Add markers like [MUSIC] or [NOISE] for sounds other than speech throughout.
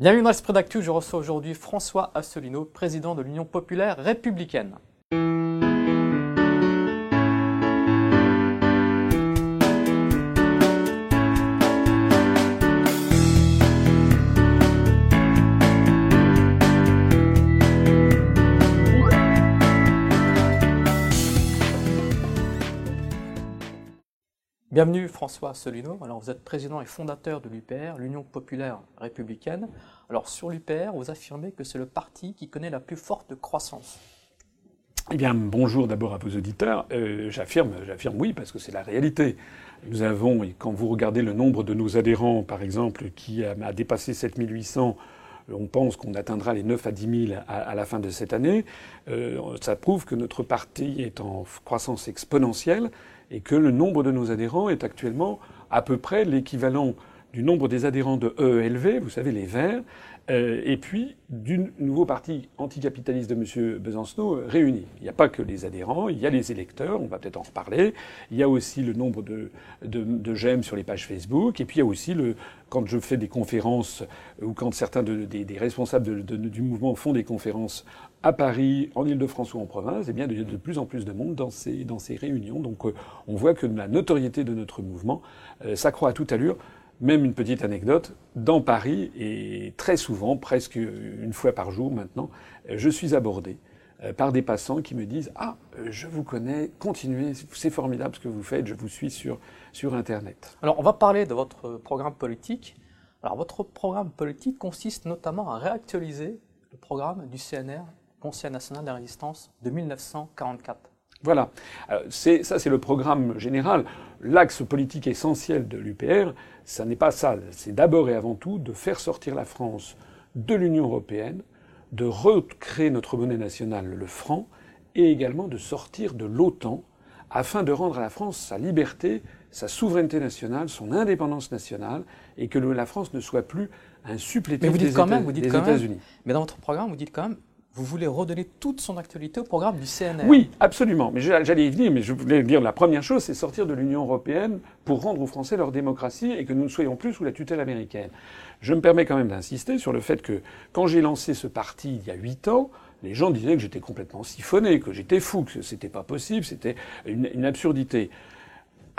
Bienvenue dans l'Esprit d'Actu, je reçois aujourd'hui François Asselineau, président de l'Union populaire républicaine. Bienvenue François Asselineau. Alors vous êtes président et fondateur de l'UPR, l'Union populaire républicaine. Alors sur l'UPR, vous affirmez que c'est le parti qui connaît la plus forte croissance. Eh bien, bonjour d'abord à vos auditeurs. Euh, j'affirme, j'affirme oui, parce que c'est la réalité. Nous avons, et quand vous regardez le nombre de nos adhérents, par exemple, qui a, dépassé 7800, on pense qu'on atteindra les 9 à 10 000 à, la fin de cette année. Euh, ça prouve que notre parti est en croissance exponentielle et que le nombre de nos adhérents est actuellement à peu près l'équivalent du nombre des adhérents de EELV, vous savez, les Verts, euh, et puis du nouveau parti anticapitaliste de M. Besancenot euh, réuni. Il n'y a pas que les adhérents, il y a les électeurs, on va peut-être en reparler, il y a aussi le nombre de, de, j'aime sur les pages Facebook, et puis il y a aussi le, quand je fais des conférences, ou quand certains des, responsables du mouvement font des conférences à Paris, en Ile-de-France ou en province, eh bien, il y a de plus en plus de monde dans ces, dans ces réunions. Donc euh, on voit que la notoriété de notre mouvement s'accroît à toute allure. Même une petite anecdote, dans Paris, et très souvent, presque une fois par jour maintenant, je suis abordé euh, par des passants qui me disent Ah, je vous connais, continuez, c'est formidable ce que vous faites, je vous suis sur, sur Internet. Alors, on va parler de votre programme politique. Alors, votre programme politique consiste notamment à réactualiser le programme du CNR, Conseil national de la résistance, de 1944. Voilà. ça, c'est le programme général. L'axe politique essentiel de l'UPR, ça n'est pas ça. C'est d'abord et avant tout de faire sortir la France de l'Union européenne, de recréer notre monnaie nationale, le franc, et également de sortir de l'OTAN afin de rendre à la France sa liberté, sa souveraineté nationale, son indépendance nationale, et que la France ne soit plus un supplétif des États-Unis. Mais dans votre programme, vous dites quand même vous voulez redonner toute son actualité au programme du CNR. Oui, absolument. Mais j'allais y venir, mais je voulais dire la première chose, c'est sortir de l'Union européenne pour rendre aux Français leur démocratie et que nous ne soyons plus sous la tutelle américaine. Je me permets quand même d'insister sur le fait que quand j'ai lancé ce parti il y a huit ans, les gens disaient que j'étais complètement siphonné, que j'étais fou, que c'était pas possible, c'était une, une absurdité.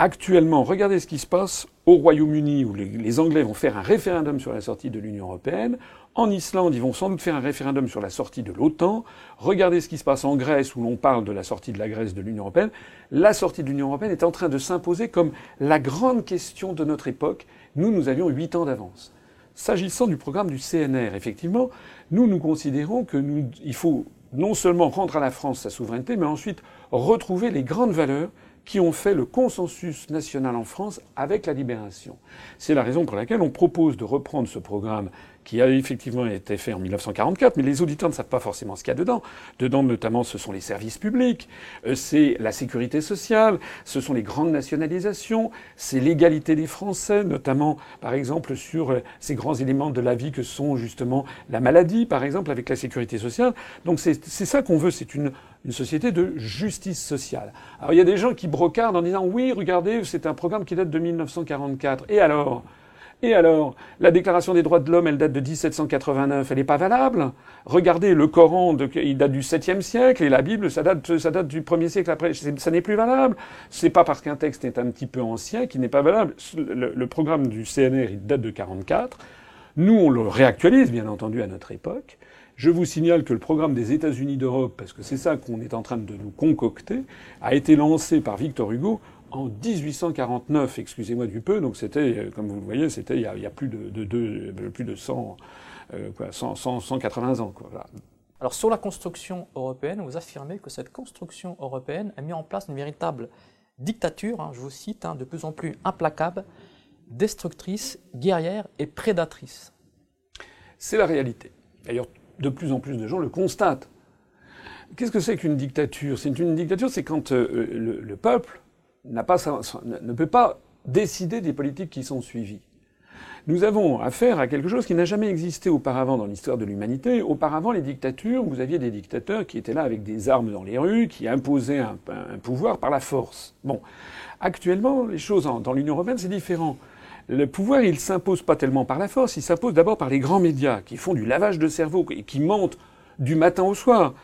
Actuellement, regardez ce qui se passe au Royaume-Uni, où les, Anglais vont faire un référendum sur la sortie de l'Union européenne. En Islande, ils vont sans doute faire un référendum sur la sortie de l'OTAN. Regardez ce qui se passe en Grèce, où l'on parle de la sortie de la Grèce de l'Union européenne. La sortie de l'Union européenne est en train de s'imposer comme la grande question de notre époque. Nous, nous avions huit ans d'avance. S'agissant du programme du CNR, effectivement, nous, nous considérons que il faut non seulement rendre à la France sa souveraineté, mais ensuite retrouver les grandes valeurs qui ont fait le consensus national en France avec la libération. C'est la raison pour laquelle on propose de reprendre ce programme qui a effectivement été fait en 1944, mais les auditeurs ne savent pas forcément ce qu'il y a dedans. Dedans, notamment, ce sont les services publics, euh, c'est la sécurité sociale, ce sont les grandes nationalisations, c'est l'égalité des Français, notamment, par exemple, sur euh, ces grands éléments de la vie que sont justement la maladie, par exemple, avec la sécurité sociale. Donc c'est ça qu'on veut, c'est une, une société de justice sociale. Alors il y a des gens qui brocardent en disant oui, regardez, c'est un programme qui date de 1944. Et alors? Et alors, la Déclaration des droits de l'homme, elle date de 1789, elle n'est pas valable. Regardez, le Coran, il date du 7e siècle, et la Bible, ça date, du 1er siècle après. Ça n'est plus valable. C'est pas parce qu'un texte est un petit peu ancien qu'il n'est pas valable. Le, le, programme du CNR, il date de 44. Nous, on le réactualise, bien entendu, à notre époque. Je vous signale que le programme des États-Unis d'Europe, parce que c'est ça qu'on est en train de nous concocter, a été lancé par Victor Hugo en 1849, excusez-moi du peu, donc c'était, euh, comme vous le voyez, c'était il, y a, plus de, de, plus de 100, euh, quoi, 100, 180 ans. Quoi, Alors sur la construction européenne, vous affirmez que cette construction européenne a mis en place une véritable dictature, hein, je vous cite, hein, de plus en plus implacable, destructrice, guerrière et prédatrice. C'est la réalité. D'ailleurs, de plus en plus de gens le constatent. Qu'est-ce que c'est qu'une dictature? C'est une dictature, c'est quand euh, le, peuple ne peut pas décider des politiques qui sont suivies. Nous avons affaire à quelque chose qui n'a jamais existé auparavant dans l'histoire de l'humanité. Auparavant, les dictatures, vous aviez des dictateurs qui étaient là avec des armes dans les rues, qui imposaient un, pouvoir par la force. Bon, actuellement, les choses dans l'Union européenne, c'est différent Le pouvoir, il s'impose pas tellement par la force, il s'impose d'abord par les grands médias qui font du lavage de cerveau et qui mentent du matin au soir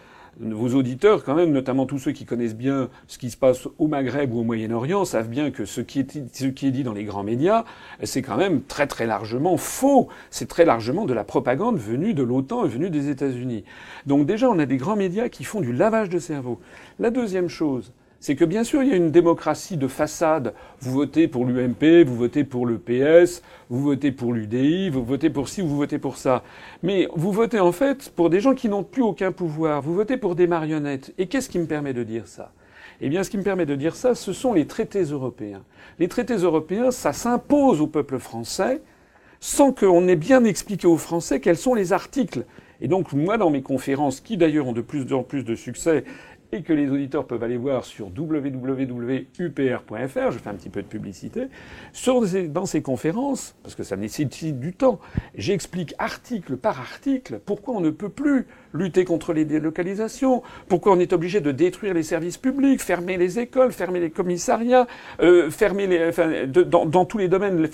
vos auditeurs, quand même, notamment tous ceux qui connaissent bien ce qui se passe au Maghreb ou au Moyen-Orient, savent bien que ce qui, est, dit dans les grands médias, c'est quand même très très largement faux. C'est très largement de la propagande venue de l'OTAN et venue des États-Unis. Donc déjà, on a des grands médias qui font du lavage de cerveau. La deuxième chose, c'est que bien sûr, il y a une démocratie de façade. Vous votez pour l'UMP, vous votez pour le PS, vous votez pour l'UDI, vous votez pour ci, vous votez pour ça. Mais vous votez en fait pour des gens qui n'ont plus aucun pouvoir. Vous votez pour des marionnettes. Et qu'est-ce qui me permet de dire ça? Eh bien, ce qui me permet de dire ça, ce sont les traités européens. Les traités européens, ça s'impose au peuple français sans qu'on ait bien expliqué aux Français quels sont les articles. Et donc, moi, dans mes conférences, qui d'ailleurs ont de plus en plus de succès et que les auditeurs peuvent aller voir sur www.upr.fr, je fais un petit peu de publicité, dans ces conférences, parce que ça nécessite du temps, j'explique article par article pourquoi on ne peut plus lutter contre les délocalisations, pourquoi on est obligé de détruire les services publics, fermer les écoles, fermer les commissariats, euh, fermer les, dans, tous les domaines,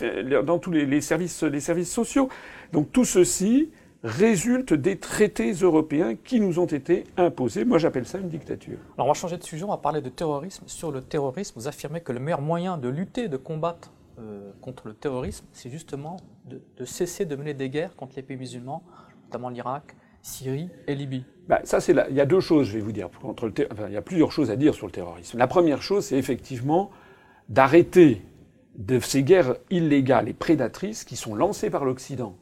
dans tous les, services, les services sociaux. Donc tout ceci, résulte des traités européens qui nous ont été imposés. Moi, j'appelle ça une dictature. Alors, on va changer de sujet, on va parler de terrorisme. Sur le terrorisme, vous affirmez que le meilleur moyen de lutter, de combattre euh, contre le terrorisme, c'est justement de, cesser de mener des guerres contre les pays musulmans, notamment l'Irak, Syrie et Libye. Bah, ça, c'est il y a deux choses, je vais vous dire. Contre le enfin, il y a plusieurs choses à dire sur le terrorisme. La première chose, c'est effectivement d'arrêter de ces guerres illégales et prédatrices qui sont lancées par l'Occident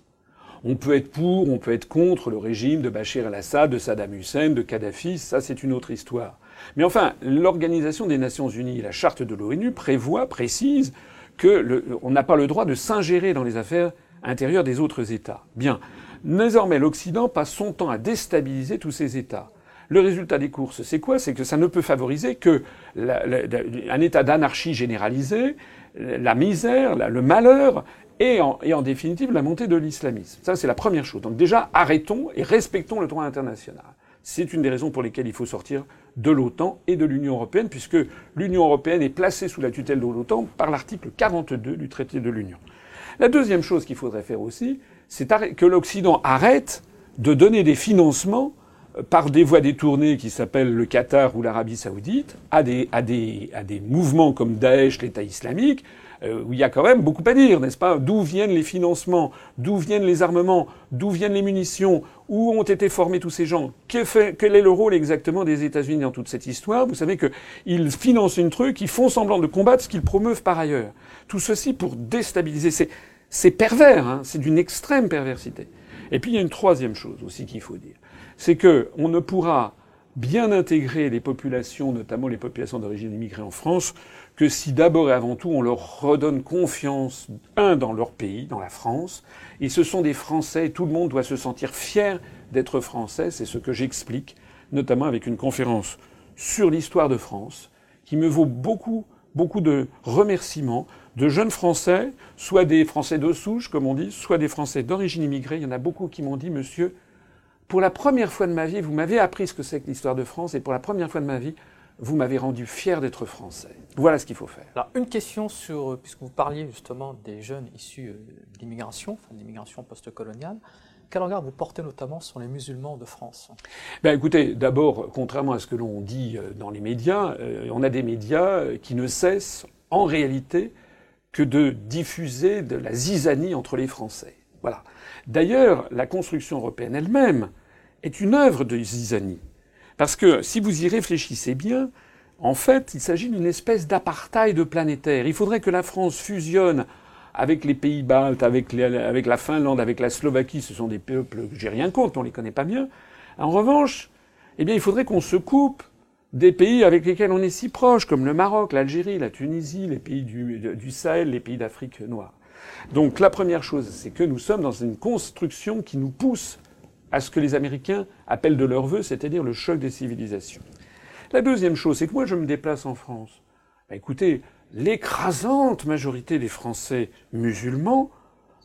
on peut être pour, on peut être contre le régime de Bachir el-Assad, de Saddam Hussein, de Kadhafi, ça c'est une autre histoire. Mais enfin, l'Organisation des Nations Unies, la charte de l'ONU prévoit, précise que on n'a pas le droit de s'ingérer dans les affaires intérieures des autres États. Bien. Désormais, l'Occident passe son temps à déstabiliser tous ces États. Le résultat des courses, c'est quoi? C'est que ça ne peut favoriser que un état d'anarchie généralisée, la misère, le malheur, et en, et définitive la montée de l'islamisme. Ça, c'est la première chose. Donc déjà, arrêtons et respectons le droit international. C'est une des raisons pour lesquelles il faut sortir de l'OTAN et de l'Union européenne, puisque l'Union européenne est placée sous la tutelle de l'OTAN par l'article 42 du traité de l'Union. La deuxième chose qu'il faudrait faire aussi, c'est que l'Occident arrête de donner des financements euh, par des voies détournées qui s'appellent le Qatar ou l'Arabie saoudite à des, à, des, à des mouvements comme Daesh, l'État islamique, euh, il y a quand même beaucoup à dire, n'est-ce pas? D'où viennent les financements? D'où viennent les armements? D'où viennent les munitions? Où ont été formés tous ces gens? Quel est le rôle exactement des États-Unis dans toute cette histoire? Vous savez qu'ils financent une truc, ils font semblant de combattre ce qu'ils promeuvent par ailleurs. Tout ceci pour déstabiliser. C'est pervers, hein. C'est d'une extrême perversité. Et puis il y a une troisième chose aussi qu'il faut dire, c'est que on ne pourra bien intégrer les populations, notamment les populations d'origine immigrée en France, que si d'abord et avant tout on leur redonne confiance, un, dans leur pays, dans la France, et ce sont des Français, tout le monde doit se sentir fier d'être français, c'est ce que j'explique, notamment avec une conférence sur l'histoire de France, qui me vaut beaucoup, beaucoup de remerciements de jeunes Français, soit des Français de souche, comme on dit, soit des Français d'origine immigrée. Il y en a beaucoup qui m'ont dit, monsieur, pour la première fois de ma vie, vous m'avez appris ce que c'est que l'histoire de France, et pour la première fois de ma vie, vous m'avez rendu fier d'être français. Voilà ce qu'il faut faire. Alors, une question sur, euh, puisque vous parliez justement des jeunes issus euh, d'immigration, enfin, d'immigration post-coloniale, quel regard vous portez notamment sur les musulmans de France? Ben Écoutez, d'abord, contrairement à ce que l'on dit euh, dans les médias, on a des médias qui ne cessent, en réalité, que de diffuser de la zizanie entre les Français. Voilà. D'ailleurs, la construction européenne elle-même est une œuvre de zizanie. Parce que si vous y réfléchissez bien, en fait, il s'agit d'une espèce d'apartheid planétaire. Il faudrait que la France fusionne avec les pays baltes, avec, la Finlande, avec la Slovaquie. Ce sont des peuples que j'ai rien contre, on les connaît pas bien. En revanche, eh bien, il faudrait qu'on se coupe des pays avec lesquels on est si proche, comme le Maroc, l'Algérie, la Tunisie, les pays du Sahel, les pays d'Afrique noire. Donc la première chose, c'est que nous sommes dans une construction qui nous pousse à ce que les Américains appellent de leur vœu, c'est-à-dire le choc des civilisations. La deuxième chose, c'est que moi je me déplace en France. Bah, écoutez, l'écrasante majorité des Français musulmans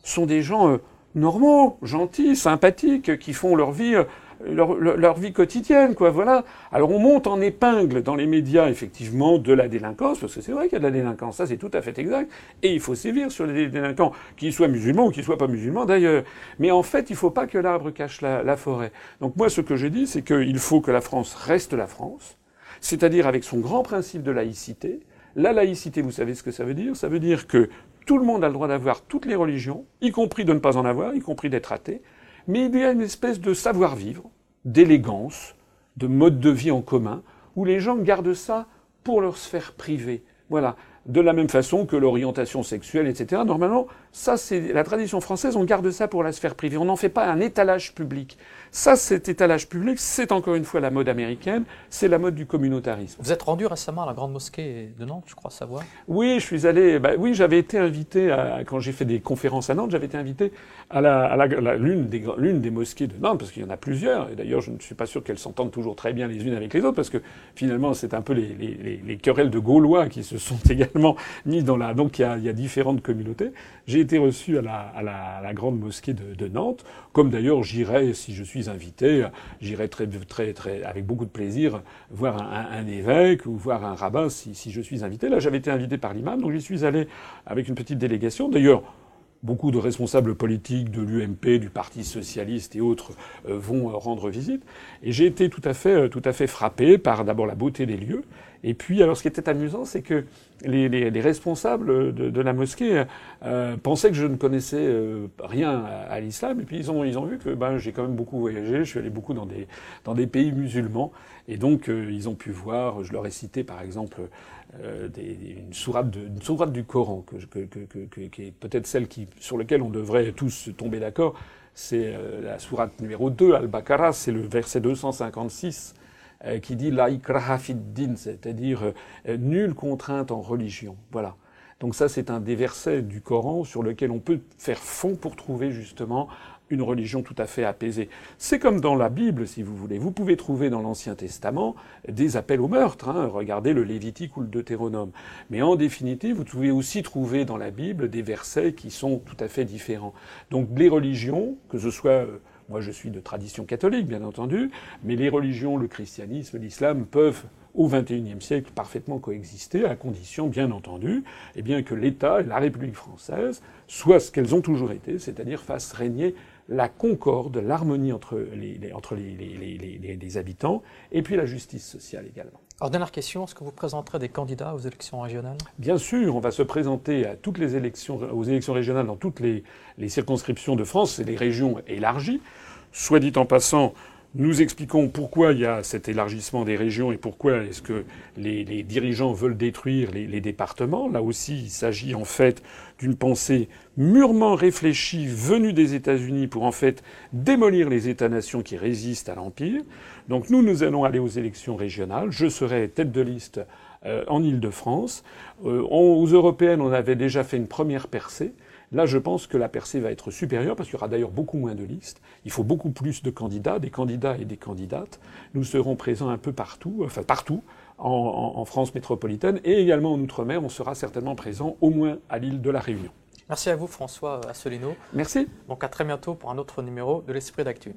sont des gens euh, normaux, gentils, sympathiques, qui font leur vie euh, leur, vie quotidienne, quoi. Voilà. Alors on monte en épingle dans les médias, effectivement, de la délinquance, parce que c'est vrai qu'il y a de la délinquance, ça c'est tout à fait exact, et il faut sévir sur les délinquants, qu'ils soient musulmans ou qu'ils soient pas musulmans d'ailleurs. Mais en fait, il faut pas que l'arbre cache la, la forêt. Donc moi, ce que j'ai dit, c'est qu'il faut que la France reste la France, c'est-à-dire avec son grand principe de laïcité. La laïcité, vous savez ce que ça veut dire? Ça veut dire que tout le monde a le droit d'avoir toutes les religions, y compris de ne pas en avoir, y compris d'être athée, mais il y a une espèce de savoir-vivre, d'élégance, de mode de vie en commun, où les gens gardent ça pour leur sphère privée. Voilà de la même façon que l'orientation sexuelle, etc. Normalement, ça, c'est la tradition française, on garde ça pour la sphère privée. On n'en fait pas un étalage public. Ça, cet étalage public, c'est encore une fois la mode américaine, c'est la mode du communautarisme. Vous êtes rendu récemment à la Grande Mosquée de Nantes, je crois savoir Oui, je suis allé. Bah, oui, j'avais été invité, à, quand j'ai fait des conférences à Nantes, j'avais été invité à, l'une des, des mosquées de Nantes, parce qu'il y en a plusieurs. Et d'ailleurs, je ne suis pas sûr qu'elles s'entendent toujours très bien les unes avec les autres, parce que finalement, c'est un peu les, les, les querelles de Gaulois qui se sont [LAUGHS] également mis dans la. Donc il y a, y a différentes communautés. J'ai été reçu à la, à la, à la grande mosquée de, de, Nantes, comme d'ailleurs j'irai, si je suis invité, j'irai très, très, très, avec beaucoup de plaisir voir un, un, évêque ou voir un rabbin si, si je suis invité. Là, j'avais été invité par l'imam, donc j'y suis allé avec une petite délégation. D'ailleurs, beaucoup de responsables politiques de l'UMP, du Parti socialiste et autres euh, vont rendre visite. Et j'ai été tout à fait, euh, tout à fait frappé par d'abord la beauté des lieux. Et puis, alors, ce qui était amusant, c'est que les, les, les, responsables de, de la mosquée euh, pensaient que je ne connaissais euh, rien à, l'islam, et puis ils ont, ils ont vu que ben, j'ai quand même beaucoup voyagé, je suis allé beaucoup dans des, dans des pays musulmans, et donc euh, ils ont pu voir, je leur ai cité par exemple euh, des, une, sourate de, une sourate du Coran, que, que, que, qui est peut-être celle qui, sur laquelle on devrait tous tomber d'accord, c'est la sourate numéro 2, Al-Baqarah, c'est le verset 256 euh, qui dit la din, c'est-à-dire euh, nulle contrainte en religion. Voilà. Donc ça, c'est un des versets du Coran sur lequel on peut faire fond pour trouver justement une religion tout à fait apaisée. C'est comme dans la Bible, si vous voulez. Vous pouvez trouver dans l'Ancien Testament des appels au meurtre. Hein. Regardez le Lévitique ou le Deutéronome. Mais en définitive, vous pouvez aussi trouver dans la Bible des versets qui sont tout à fait différents. Donc les religions, que ce soit euh, moi, je suis de tradition catholique, bien entendu, mais les religions, le christianisme, l'islam peuvent au XXIe siècle parfaitement coexister, à condition, bien entendu, eh bien, que l'État et la République française soient ce qu'elles ont toujours été, c'est-à-dire fassent régner la concorde, l'harmonie entre, les, entre les, les, habitants, et puis la justice sociale également. Alors, dernière question, est-ce que vous présenterez des candidats aux élections régionales? Bien sûr, on va se présenter à toutes les élections, aux élections régionales dans toutes les, circonscriptions de France et les régions élargies. Soit dit en passant, nous expliquons pourquoi il y a cet élargissement des régions et pourquoi est-ce que les, dirigeants veulent détruire les, départements. Là aussi, il s'agit en fait d'une pensée mûrement réfléchie venue des États-Unis pour en fait démolir les États-nations qui résistent à l'Empire. Donc nous, nous allons aller aux élections régionales. Je serai tête de liste euh, en Île-de-France. Euh, aux européennes, on avait déjà fait une première percée. Là, je pense que la percée va être supérieure parce qu'il y aura d'ailleurs beaucoup moins de listes. Il faut beaucoup plus de candidats, des candidats et des candidates. Nous serons présents un peu partout, enfin partout, en, France métropolitaine et également en Outre-mer. On sera certainement présent au moins à l'île de la Réunion. Merci à vous, François Asselineau. Merci. Donc à très bientôt pour un autre numéro de l'Esprit d'Actu.